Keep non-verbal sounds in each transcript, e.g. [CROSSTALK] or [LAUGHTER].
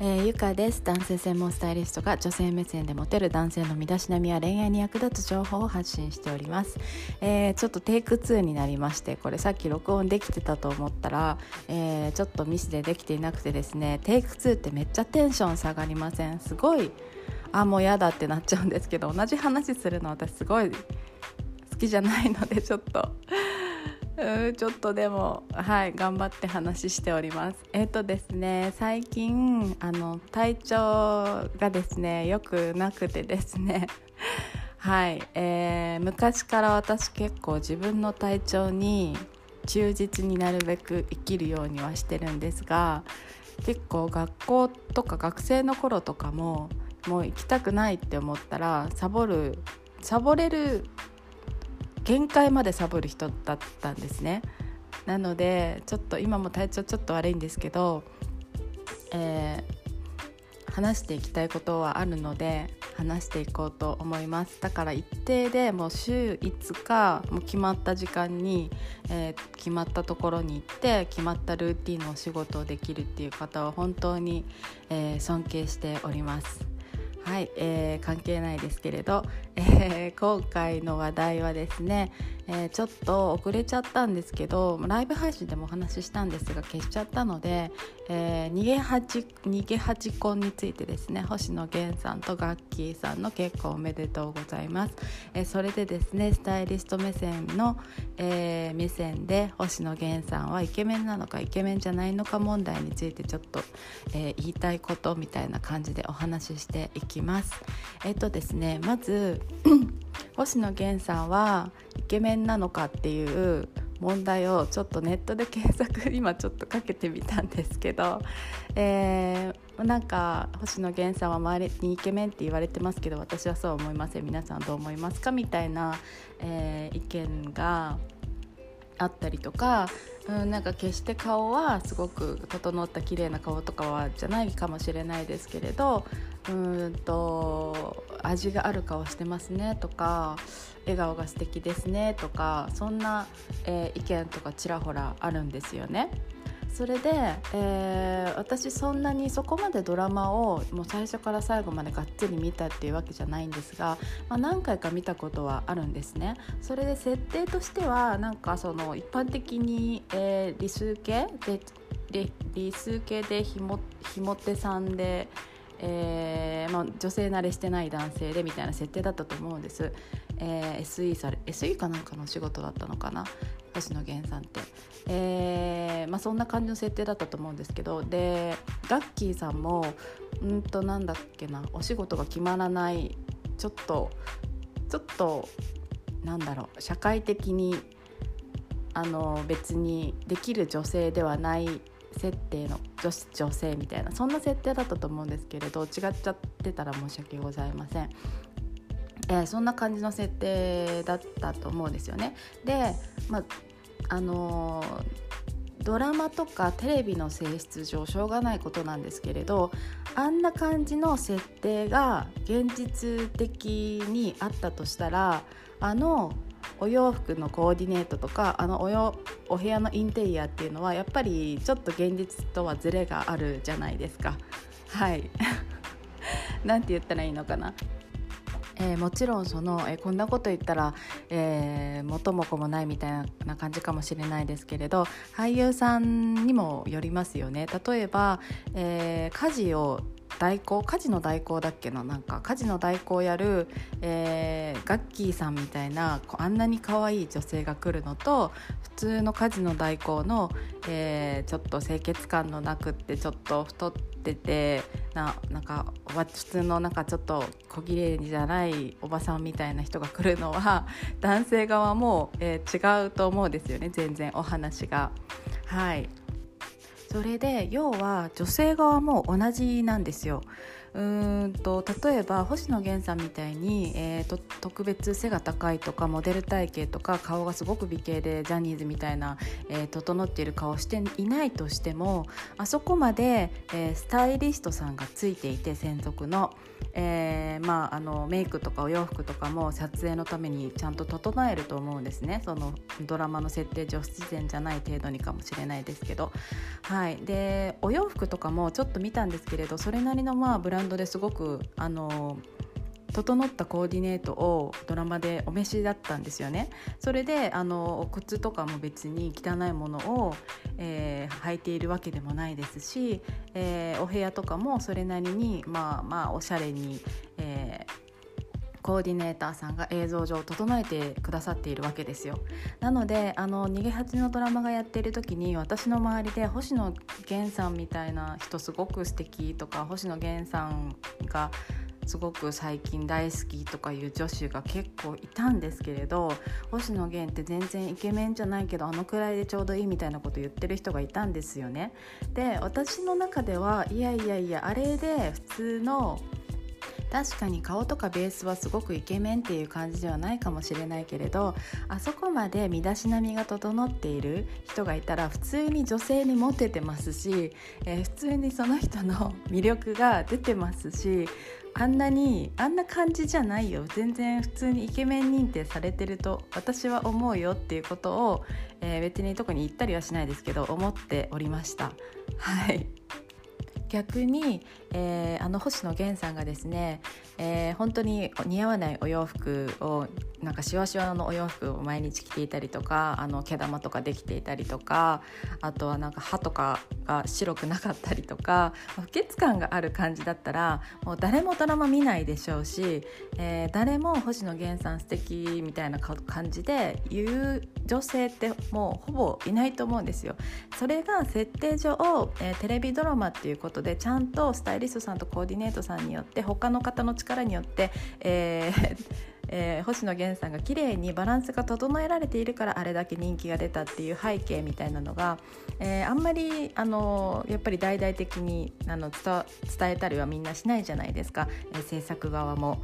えー、ゆかです。男性専門スタイリストが女性目線でモテる男性の身だしなみや恋愛に役立つ情報を発信しております、えー、ちょっとテイク2になりましてこれさっき録音できてたと思ったら、えー、ちょっとミスでできていなくてですねテイク2ってめっちゃテンション下がりません？すごい。あもう嫌だってなっちゃうんですけど同じ話するの私すごい好きじゃないのでちょっとちょっとでもはい頑張って話しております。えっ、ー、とですね最近あの体調がですね良くなくてですね。[LAUGHS] はい、えー、昔から私結構自分の体調に忠実になるべく生きるようにはしてるんですが結構学校とか学生の頃とかももう行きたくないって思ったらサボるサボれる限界までサボる人だったんですね。なのでちょっと今も体調ちょっと悪いんですけど、えー、話していきたいことはあるので話していこうと思います。だから一定でもう週5日もう決まった時間に、えー、決まったところに行って決まったルーティンのお仕事をできるっていう方は本当に、えー、尊敬しております。はい、えー、関係ないですけれど、えー、今回の話題はですね、えー、ちょっと遅れちゃったんですけどライブ配信でもお話ししたんですが消しちゃったので、えー、逃げ八逃げ八婚についてですね星野源さんとガッキーさんの結婚おめでとうございます、えー、それでですねスタイリスト目線の、え、目線で星野源さんはイケメンなのかイケメンじゃないのか問題についてちょっと、え、言いたいことみたいな感じでお話ししていきます。えっ、とですねまず [CLEARS THROAT] 星野源さんはイケメンなのかっていう問題をちょっとネットで検索今ちょっとかけてみたんですけど、えー、なんか星野源さんは周りにイケメンって言われてますけど私はそう思いません。皆さんどう思いますかみたいな、えー、意見があったりとか、うん、なんか決して顔はすごく整った綺麗な顔とかはじゃないかもしれないですけれどうんと味がある顔してますねとか笑顔が素敵ですねとかそんな、えー、意見とかちらほらあるんですよね。それで、えー、私そんなにそこまでドラマをもう最初から最後までがっつり見たっていうわけじゃないんですが、まあ、何回か見たことはあるんですね。それで設定としてはなんかその一般的に、えー、理数系で理数系でひもひも手さんで。えーまあ、女性慣れしてない男性でみたいな設定だったと思うんです、えー、SE, され SE かなんかの仕事だったのかな？星野源さんって、えーまあ、そんな感じの設定だったと思うんですけど。でガッキーさんもうんとなんだっけな。お仕事が決まらない。ちょっとちょっとなんだろう。社会的にあの別にできる女性ではない設定の女子女性みたいなそんな設定だったと思うんですけれど違っちゃってたら申し訳ございません。えー、そんな感じの設定だったと思うんですよね。で、まああのー、ドラマとかテレビの性質上しょうがないことなんですけれどあんな感じの設定が現実的にあったとしたらあのお洋服のコーディネートとかあのおよお部屋のインテリアっていうのはやっぱりちょっと現実とはズレがあるじゃないですか。はい。[LAUGHS] なんて言ったらいいのかな？えー、もちろんその、えー、こんなこと言ったら、えー、元も子もないみたいな感じかもしれないですけれど俳優さんにもよりますよね。例えば、え家事を代行家事の代行だっけな？なんか家事の代行やる、えー、ガッキーさんみたいなあんなに可愛い女性が来るのと普通の家事の代行の、えー、ちょっと清潔感のなくってちょっと太っててななんか普通のなんかちょっと小綺麗じゃないおばさんみたいな人が来るのは男性側も、えー、違うと思うんですよね全然お話が。はいそれで要は女性側も同じなんですよ。うんと例えば星野源さんみたいに、えーと、特別背が高いとかモデル体型とか顔がすごく美形でジャニーズみたいな、えー、整っている顔をしていないとしてもあそこまで、えー、スタイリストさんがついていて専属の。えー、まあ、あのメイクとかお洋服とかも撮影のためにちゃんと整えると思うんですねそのドラマの設定上不自然じゃない程度にかもしれないですけど、はい、でお洋服とかもちょっと見たんですけれどそれなりのまあブランドですごくあの整ったコーディネートをドラマでお召しだったんですよね。それであの靴とかも別に汚いものを、えー、履いているわけでもないですし、えー、お部屋とかもそれなりにまあまあおしゃれに、コーディネーターさんが映像上整えてくださっているわけですよなのであの逃げ恥のドラマがやっている時に私の周りで星野源さんみたいな人すごく素敵とか星野源さんがすごく最近大好きとかいう女子が結構いたんですけれど星野源って全然イケメンじゃないけどあのくらいでちょうどいいみたいなこと言ってる人がいたんですよね。で私の中ではいやいやいやあれで普通の確かに顔とかベースはすごくイケメンっていう感じではないかもしれないけれどあそこまで身だしなみが整っている人がいたら普通に女性にモテてますし、えー、普通にその人の魅力が出てますしあんなにあんな感じじゃないよ全然普通にイケメン認定されてると私は思うよっていうことを、えー、別に特に言ったりはしないですけど思っておりました。はい逆に、えー、あの星野源さんがですね、えー、本当に似合わないお洋服をなんかしわしわのお洋服を毎日着ていたりとかあの毛玉とかできていたりとかあとはなんか歯とかが白くなかったりとか不潔感がある感じだったらもう誰もドラマ見ないでしょうし、えー、誰も星野源さん素敵みたいな感じで言う女性ってもうほぼいないと思うんですよ。それが設定上、えー、テレビドラマっていうことでちゃんとスタイリストさんとコーディネートさんによって他の方の力によって、えー [LAUGHS] えー、星野源さんが綺麗にバランスが整えられているからあれだけ人気が出たっていう背景みたいなのが、えー、あんまりあのやっぱり大々的にあの伝えたりはみんなしないじゃないですか、えー、制作側も。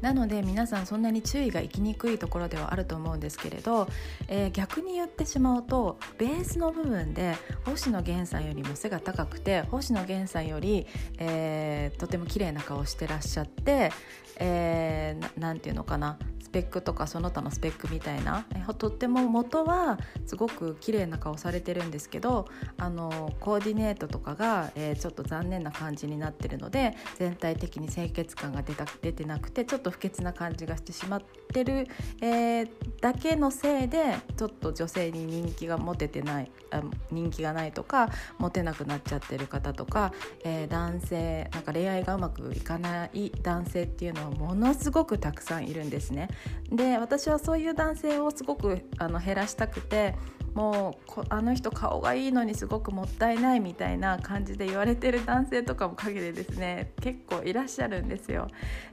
なので皆さんそんなに注意がいきにくいところではあると思うんですけれど、えー、逆に言ってしまうとベースの部分で星野源さんよりも背が高くて星野源さんより、えー、とても綺麗な顔してらっしゃって、えー、ていうのかなペックとかその他のスペックみたいなとっても元はすごく綺麗な顔されてるんですけどあのコーディネートとかが、えー、ちょっと残念な感じになってるので全体的に清潔感が出た出てなくてちょっと不潔な感じがしてしまってる、えー、だけのせいでちょっと女性に人気が持ててないあ人気がないとかモテなくなっちゃってる方とか、えー、男性なんか恋愛がうまくいかない男性っていうのはものすごくたくさんいるんですね。で私はそういう男性をすごくあの減らしたくてもうあの人顔がいいのにすごくもったいないみたいな感じで言われてる男性とかも陰でですね結構いらっしゃるんですよ。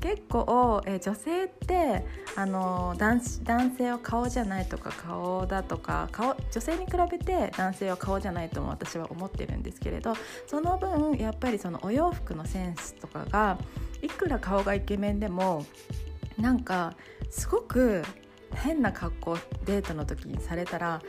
結構、え女性ってあの男性は顔じゃないとか顔だとか顔女性に比べて男性は顔じゃないとも私は思ってるんですけれどその分やっぱりそのお洋服のセンスとかがいくら顔がイケメンでもなんかすごく変な格好デートの時にされたら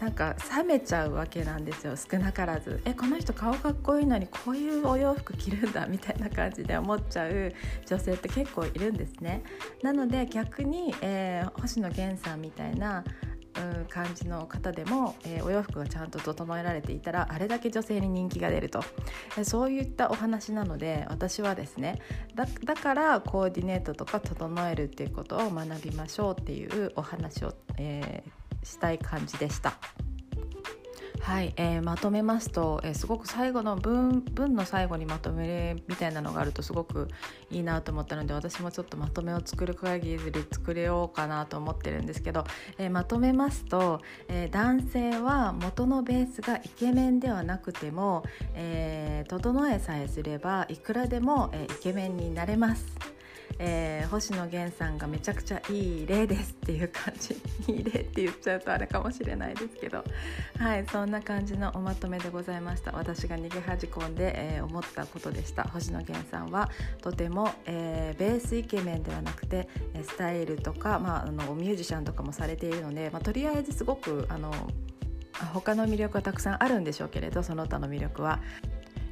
なんか冷めちゃうわけなんですよ。少なからず。えこの人顔かっこいいのにこういうお洋服着るんだみたいな感じで思っちゃう女性って結構いるんですね。なので逆に、えー、星野源さんみたいな、感じの方でも、えー、お洋服がちゃんと整えられていたらあれだけ女性に人気が出ると、えー、そういったお話なので私はですねだからコーディネートとか整えるっていうことを学びましょうっていうお話を、えー、したい感じでした。はい、えー、まとめますと、えー、すごく最後の文文の最後にまとめみたいなのがあるとすごくいいなと思ったので私もちょっとまとめを作る限り作れようかなと思ってるんですけど、えー、まとめますと、え男性は元のベースがイケメンではなくても、え整えさえすればいくらでも、えイケメンになれます。えー、星野源さんがめちゃくちゃいい例ですっていう感じいい例って言っちゃうとあれかもしれないですけどはいそんな感じのおまとめでございました。私が逃げ恥込んで、えー、思ったことでした。星野源さんはとても、えー、ベースイケメンではなくてスタイルとか、まあ、あのミュージシャンとかもされているので、まあ、とりあえずすごくあの他の魅力はたくさんあるんでしょうけれどその他の魅力は、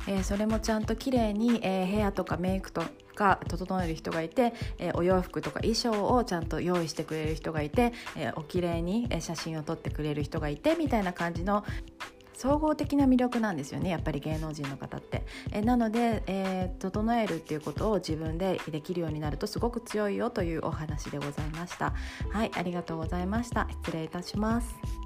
えー、それもちゃんと綺麗に、えー、ヘアとかメイクとか整える人がいて、えー、お洋服とか衣装をちゃんと用意してくれる人がいて、えお綺麗に写真を撮ってくれる人がいてみたいな感じの総合的な魅力なんですよねやっぱり芸能人の方って。えなので、えー、整えるっていうことを自分でできるようになるとすごく強いよというお話でございました。はいありがとうございました失礼いたします。